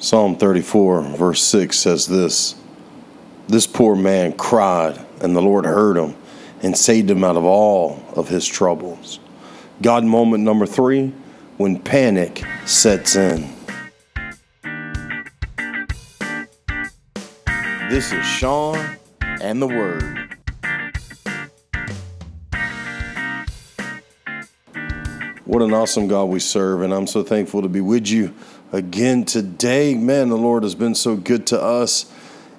Psalm 34, verse 6 says this This poor man cried, and the Lord heard him and saved him out of all of his troubles. God moment number three when panic sets in. This is Sean and the Word. What an awesome God we serve, and I'm so thankful to be with you again today. Man, the Lord has been so good to us.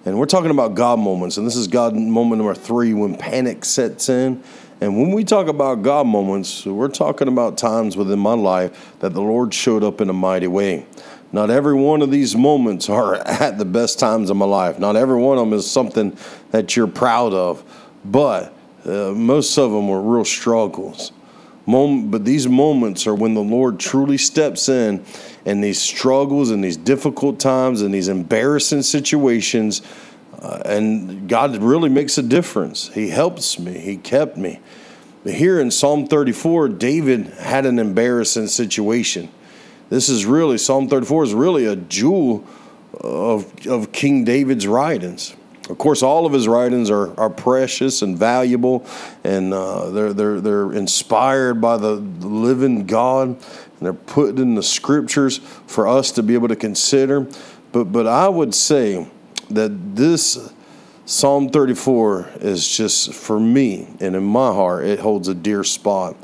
And we're talking about God moments, and this is God moment number three when panic sets in. And when we talk about God moments, we're talking about times within my life that the Lord showed up in a mighty way. Not every one of these moments are at the best times of my life. Not every one of them is something that you're proud of, but uh, most of them were real struggles. But these moments are when the Lord truly steps in and these struggles and these difficult times and these embarrassing situations. Uh, and God really makes a difference. He helps me, He kept me. But here in Psalm 34, David had an embarrassing situation. This is really, Psalm 34 is really a jewel of, of King David's writings. Of course, all of his writings are, are precious and valuable, and uh, they're, they're, they're inspired by the living God, and they're put in the scriptures for us to be able to consider. But, but I would say that this Psalm 34 is just, for me and in my heart, it holds a dear spot.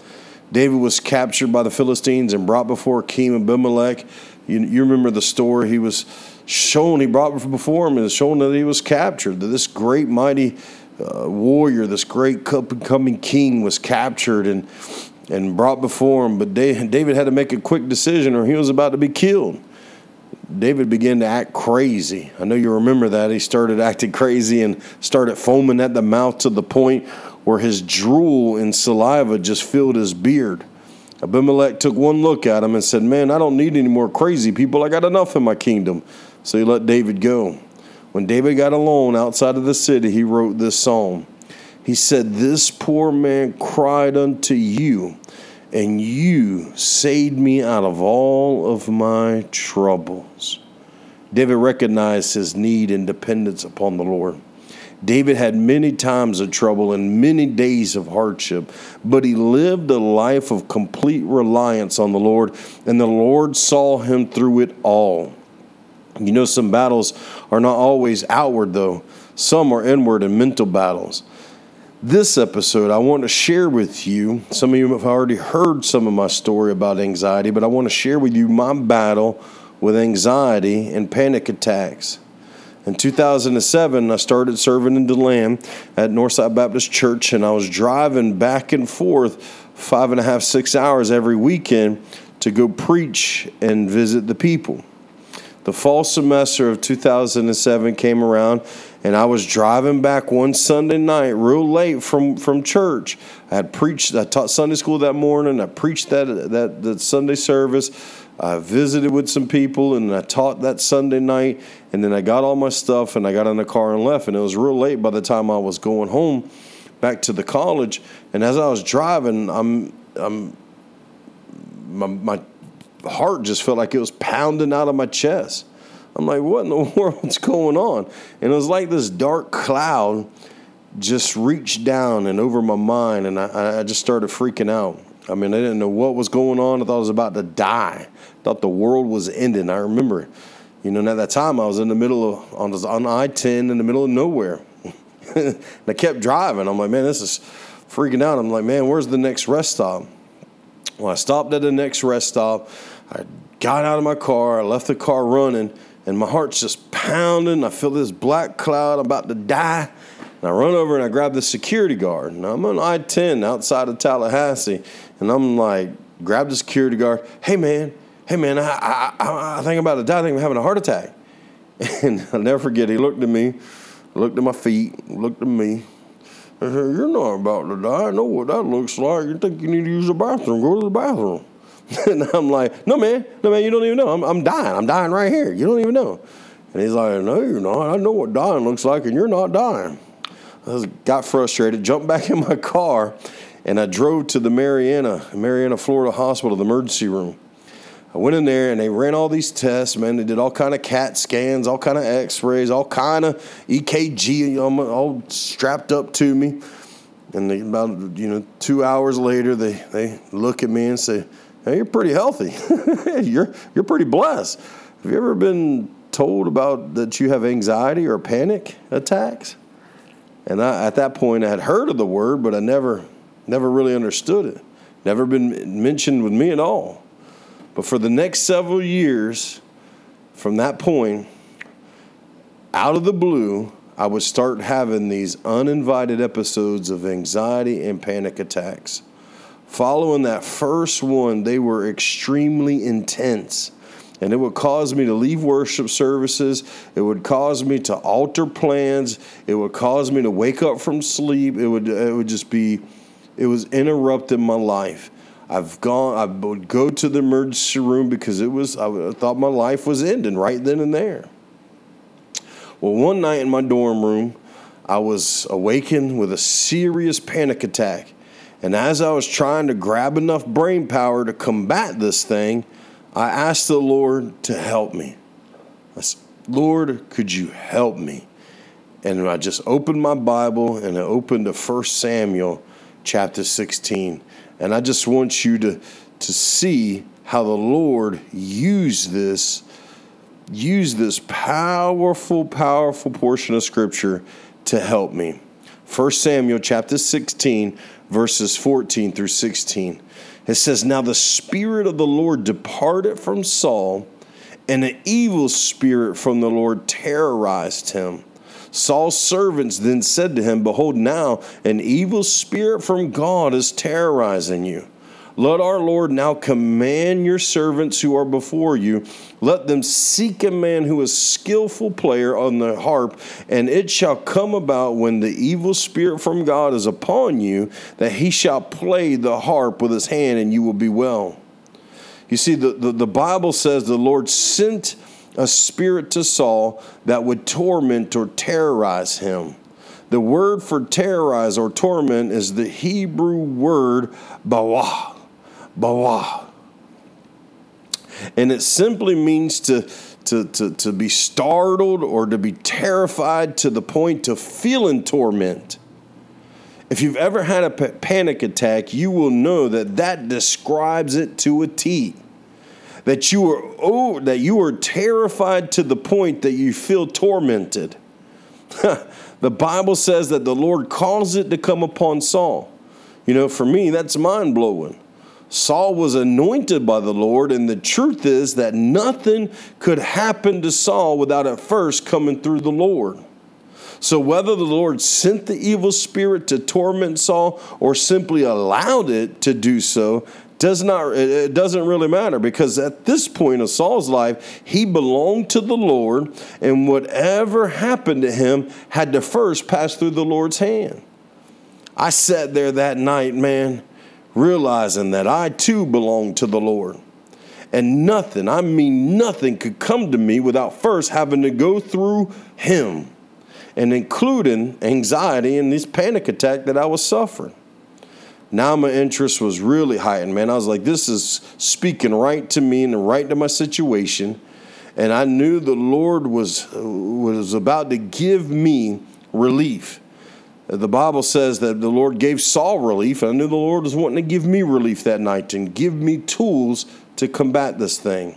David was captured by the Philistines and brought before King Abimelech. You, you remember the story. He was shown, he brought before him and shown that he was captured, that this great, mighty uh, warrior, this great coming king was captured and, and brought before him. But David had to make a quick decision or he was about to be killed. David began to act crazy. I know you remember that. He started acting crazy and started foaming at the mouth to the point where his drool and saliva just filled his beard. Abimelech took one look at him and said, Man, I don't need any more crazy people. I got enough in my kingdom. So he let David go. When David got alone outside of the city, he wrote this psalm. He said, This poor man cried unto you, and you saved me out of all of my troubles. David recognized his need and dependence upon the Lord. David had many times of trouble and many days of hardship, but he lived a life of complete reliance on the Lord, and the Lord saw him through it all. You know, some battles are not always outward, though, some are inward and mental battles. This episode, I want to share with you. Some of you have already heard some of my story about anxiety, but I want to share with you my battle with anxiety and panic attacks. In 2007, I started serving in DeLand at Northside Baptist Church, and I was driving back and forth five and a half, six hours every weekend to go preach and visit the people the fall semester of 2007 came around and I was driving back one Sunday night real late from, from church. I had preached, I taught Sunday school that morning. I preached that, that, that Sunday service. I visited with some people and I taught that Sunday night. And then I got all my stuff and I got in the car and left. And it was real late by the time I was going home back to the college. And as I was driving, I'm, I'm, my, my heart just felt like it was pounding out of my chest. I'm like, what in the world's going on? And it was like this dark cloud just reached down and over my mind, and I, I just started freaking out. I mean, I didn't know what was going on. I thought I was about to die. I thought the world was ending. I remember, you know, at that time I was in the middle of on, on I 10 in the middle of nowhere. and I kept driving. I'm like, man, this is freaking out. I'm like, man, where's the next rest stop? Well, I stopped at the next rest stop. I got out of my car, I left the car running, and my heart's just pounding. I feel this black cloud, I'm about to die. And I run over and I grab the security guard. And I'm on I 10 outside of Tallahassee. And I'm like, grab the security guard. Hey, man, hey, man, I, I, I think I'm about to die. I think I'm having a heart attack. And I'll never forget, he looked at me, looked at my feet, looked at me. I said, You're not about to die. I know what that looks like. You think you need to use the bathroom? Go to the bathroom. and I'm like, no, man, no, man, you don't even know. I'm, I'm dying. I'm dying right here. You don't even know. And he's like, no, you're not. I know what dying looks like, and you're not dying. I got frustrated, jumped back in my car, and I drove to the Marianna, Marianna, Florida hospital, the emergency room. I went in there and they ran all these tests, man. They did all kind of CAT scans, all kind of X-rays, all kind of EKG, um, all strapped up to me. And they, about you know two hours later, they they look at me and say, "Hey, you're pretty healthy. you're you're pretty blessed. Have you ever been told about that you have anxiety or panic attacks?" And I, at that point, I had heard of the word, but I never never really understood it. Never been mentioned with me at all. But for the next several years, from that point, out of the blue, I would start having these uninvited episodes of anxiety and panic attacks. Following that first one, they were extremely intense. And it would cause me to leave worship services. It would cause me to alter plans. It would cause me to wake up from sleep. It would, it would just be, it was interrupting my life. I've gone. I would go to the emergency room because it was. I thought my life was ending right then and there. Well, one night in my dorm room, I was awakened with a serious panic attack, and as I was trying to grab enough brain power to combat this thing, I asked the Lord to help me. I said, Lord, could you help me? And I just opened my Bible and I opened to 1 Samuel chapter 16 and I just want you to, to see how the Lord used this, used this powerful, powerful portion of scripture to help me. 1 Samuel chapter 16, verses 14 through 16. It says, Now the Spirit of the Lord departed from Saul, and an evil spirit from the Lord terrorized him. Saul's servants then said to him, Behold, now an evil spirit from God is terrorizing you. Let our Lord now command your servants who are before you. Let them seek a man who is skillful player on the harp, and it shall come about when the evil spirit from God is upon you that he shall play the harp with his hand, and you will be well. You see, the, the, the Bible says the Lord sent a spirit to Saul that would torment or terrorize him. The word for terrorize or torment is the Hebrew word bawah. Bawah. And it simply means to, to, to, to be startled or to be terrified to the point of feeling torment. If you've ever had a panic attack, you will know that that describes it to a T that you are oh, that you are terrified to the point that you feel tormented. the Bible says that the Lord caused it to come upon Saul. You know, for me, that's mind blowing. Saul was anointed by the Lord, and the truth is that nothing could happen to Saul without at first coming through the Lord. So, whether the Lord sent the evil spirit to torment Saul or simply allowed it to do so does not it doesn't really matter because at this point of Saul's life he belonged to the Lord and whatever happened to him had to first pass through the Lord's hand. I sat there that night, man, realizing that I too belonged to the Lord. And nothing, I mean nothing could come to me without first having to go through him and including anxiety and this panic attack that I was suffering. Now my interest was really heightened, man. I was like, this is speaking right to me and right to my situation. And I knew the Lord was, was about to give me relief. The Bible says that the Lord gave Saul relief. I knew the Lord was wanting to give me relief that night and give me tools to combat this thing.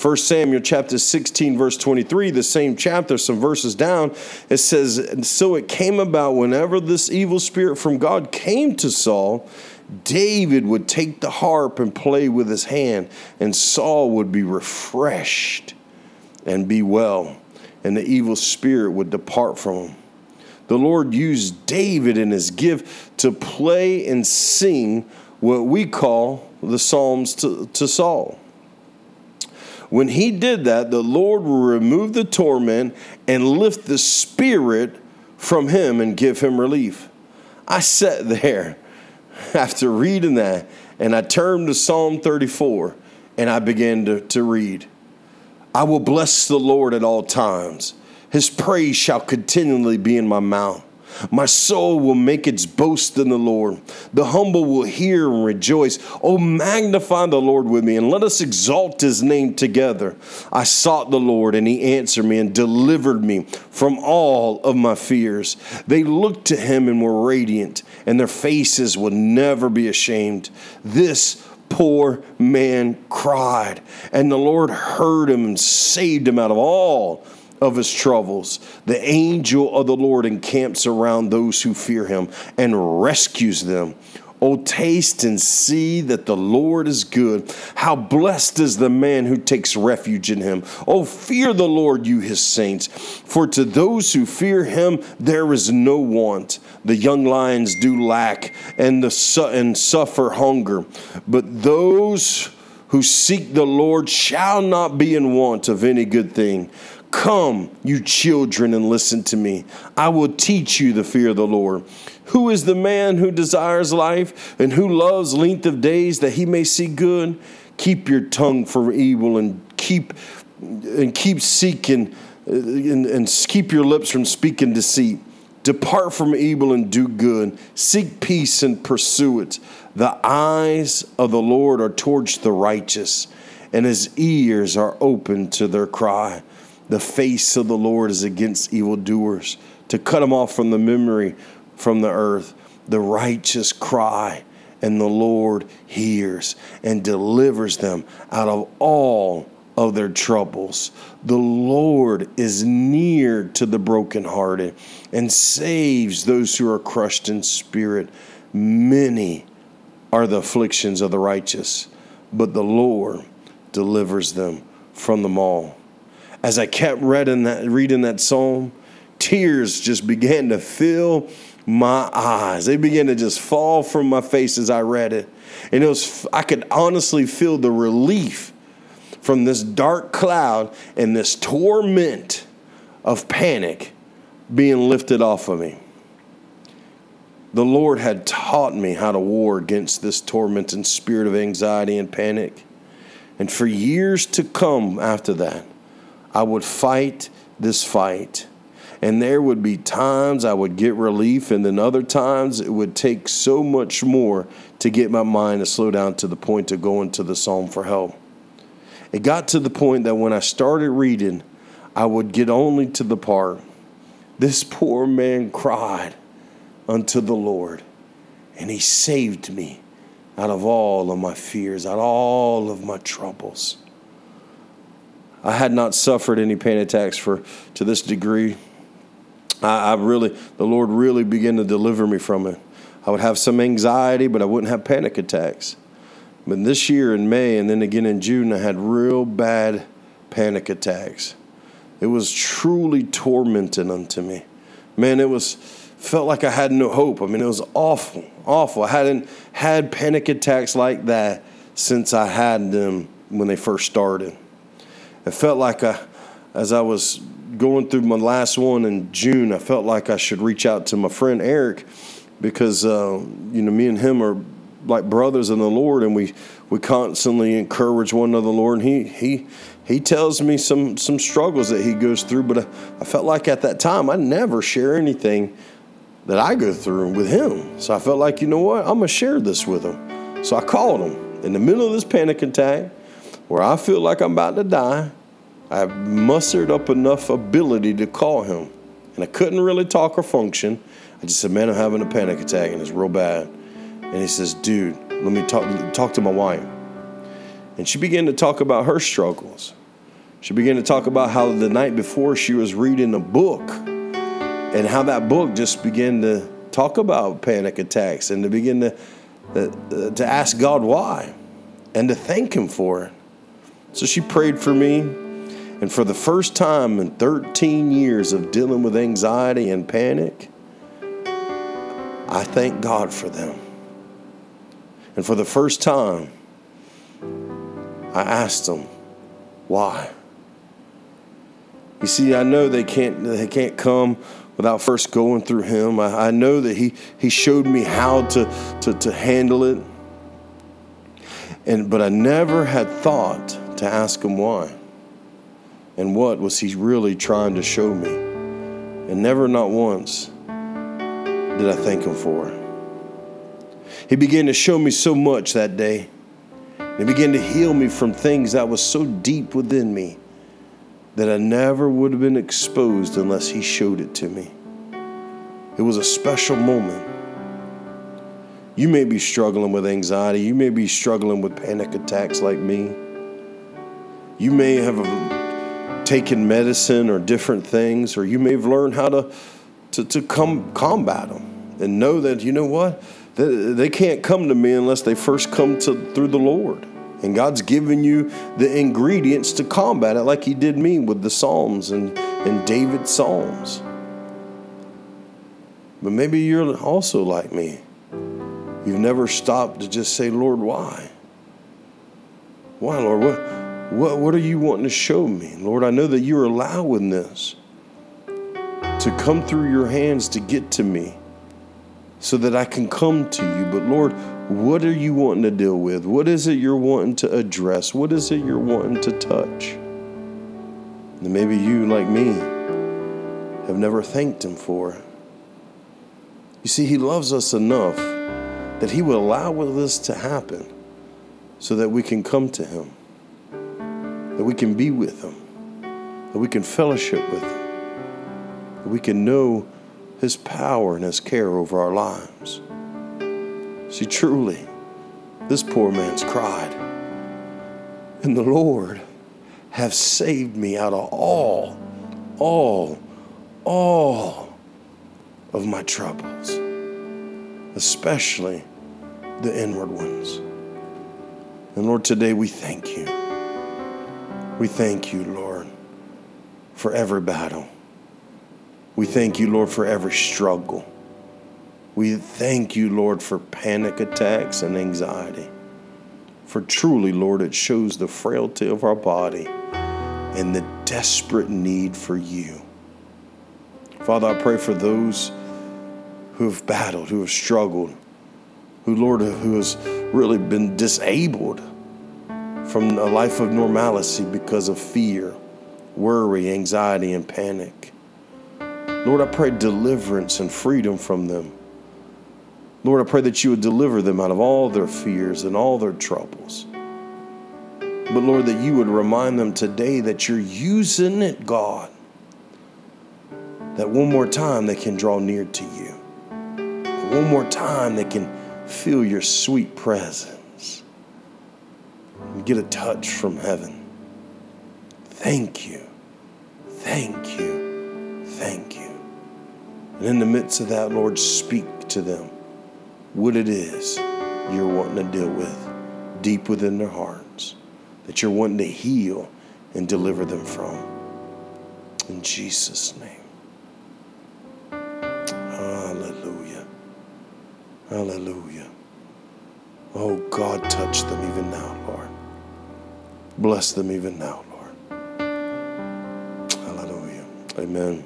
1 Samuel chapter 16, verse 23, the same chapter, some verses down, it says, And so it came about whenever this evil spirit from God came to Saul, David would take the harp and play with his hand, and Saul would be refreshed and be well, and the evil spirit would depart from him. The Lord used David in his gift to play and sing what we call the Psalms to, to Saul. When he did that, the Lord will remove the torment and lift the spirit from him and give him relief. I sat there after reading that and I turned to Psalm 34 and I began to, to read. I will bless the Lord at all times. His praise shall continually be in my mouth. My soul will make its boast in the Lord. The humble will hear and rejoice. Oh, magnify the Lord with me and let us exalt his name together. I sought the Lord and he answered me and delivered me from all of my fears. They looked to him and were radiant, and their faces would never be ashamed. This poor man cried, and the Lord heard him and saved him out of all of his troubles. The angel of the Lord encamps around those who fear him and rescues them. Oh, taste and see that the Lord is good. How blessed is the man who takes refuge in him. Oh, fear the Lord, you his saints. For to those who fear him, there is no want. The young lions do lack and, the su- and suffer hunger, but those who seek the Lord shall not be in want of any good thing. Come, you children, and listen to me. I will teach you the fear of the Lord. Who is the man who desires life and who loves length of days that he may see good? Keep your tongue from evil and keep and keep seeking uh, and, and keep your lips from speaking deceit. Depart from evil and do good. Seek peace and pursue it. The eyes of the Lord are towards the righteous, and his ears are open to their cry. The face of the Lord is against evildoers, to cut them off from the memory from the earth. The righteous cry, and the Lord hears and delivers them out of all of their troubles. The Lord is near to the brokenhearted and saves those who are crushed in spirit. Many are the afflictions of the righteous, but the Lord delivers them from them all as I kept reading that, reading that psalm, tears just began to fill my eyes. They began to just fall from my face as I read it. And it was I could honestly feel the relief from this dark cloud and this torment of panic being lifted off of me. The Lord had taught me how to war against this tormenting spirit of anxiety and panic. And for years to come after that, I would fight this fight. And there would be times I would get relief, and then other times it would take so much more to get my mind to slow down to the point of going to the Psalm for help. It got to the point that when I started reading, I would get only to the part, This poor man cried unto the Lord, and he saved me out of all of my fears, out of all of my troubles. I had not suffered any panic attacks for to this degree. I, I really, the Lord really began to deliver me from it. I would have some anxiety, but I wouldn't have panic attacks. But this year in May and then again in June, I had real bad panic attacks. It was truly tormenting unto me. Man, it was felt like I had no hope. I mean, it was awful, awful. I hadn't had panic attacks like that since I had them when they first started it felt like I, as I was going through my last one in June, I felt like I should reach out to my friend Eric because uh, you know me and him are like brothers in the Lord, and we we constantly encourage one another, Lord. And he he he tells me some some struggles that he goes through, but I, I felt like at that time I never share anything that I go through with him. So I felt like you know what, I'm gonna share this with him. So I called him in the middle of this panic attack where I feel like I'm about to die, I've mustered up enough ability to call him. And I couldn't really talk or function. I just said, Man, I'm having a panic attack and it's real bad. And he says, Dude, let me talk, talk to my wife. And she began to talk about her struggles. She began to talk about how the night before she was reading a book and how that book just began to talk about panic attacks and to begin to, uh, to ask God why and to thank Him for it. So she prayed for me. And for the first time in 13 years of dealing with anxiety and panic, I thank God for them. And for the first time, I asked them, why? You see, I know they can't, they can't come without first going through him. I, I know that he, he showed me how to, to, to handle it. And, but I never had thought to ask him why. And what was he really trying to show me? And never, not once, did I thank Him for. He began to show me so much that day. He began to heal me from things that was so deep within me that I never would have been exposed unless He showed it to me. It was a special moment. You may be struggling with anxiety. You may be struggling with panic attacks like me. You may have um, taken medicine or different things, or you may have learned how to, to, to come combat them and know that, you know what? They, they can't come to me unless they first come to, through the Lord. And God's given you the ingredients to combat it, like He did me with the Psalms and, and David's Psalms. But maybe you're also like me. You've never stopped to just say, Lord, why? Why, Lord? What, what, what are you wanting to show me? Lord, I know that you're allowing this to come through your hands to get to me so that I can come to you. But Lord, what are you wanting to deal with? What is it you're wanting to address? What is it you're wanting to touch? And maybe you, like me, have never thanked Him for it. You see, He loves us enough that He will allow this to happen so that we can come to Him, that we can be with Him, that we can fellowship with Him, that we can know His power and His care over our lives. See, truly, this poor man's cried, and the Lord have saved me out of all, all, all of my troubles, especially the inward ones. And Lord, today we thank you. We thank you, Lord, for every battle. We thank you, Lord, for every struggle. We thank you, Lord, for panic attacks and anxiety. For truly, Lord, it shows the frailty of our body and the desperate need for you. Father, I pray for those who have battled, who have struggled, who, Lord, who has really been disabled from a life of normalcy because of fear, worry, anxiety, and panic. Lord, I pray deliverance and freedom from them. Lord, I pray that you would deliver them out of all their fears and all their troubles. But Lord, that you would remind them today that you're using it, God, that one more time they can draw near to you. One more time they can feel your sweet presence and get a touch from heaven. Thank you. Thank you. Thank you. And in the midst of that, Lord, speak to them what it is you're wanting to deal with deep within their hearts, that you're wanting to heal and deliver them from. In Jesus' name. Hallelujah. Hallelujah. Oh, God, touch them even now, Lord. Bless them even now, Lord. Hallelujah. Amen.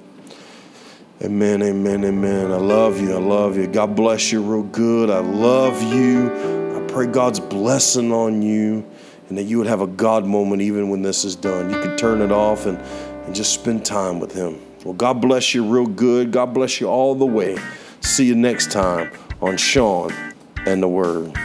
Amen, amen, amen. I love you. I love you. God bless you real good. I love you. I pray God's blessing on you and that you would have a God moment even when this is done. You could turn it off and, and just spend time with Him. Well, God bless you real good. God bless you all the way. See you next time on Sean and the Word.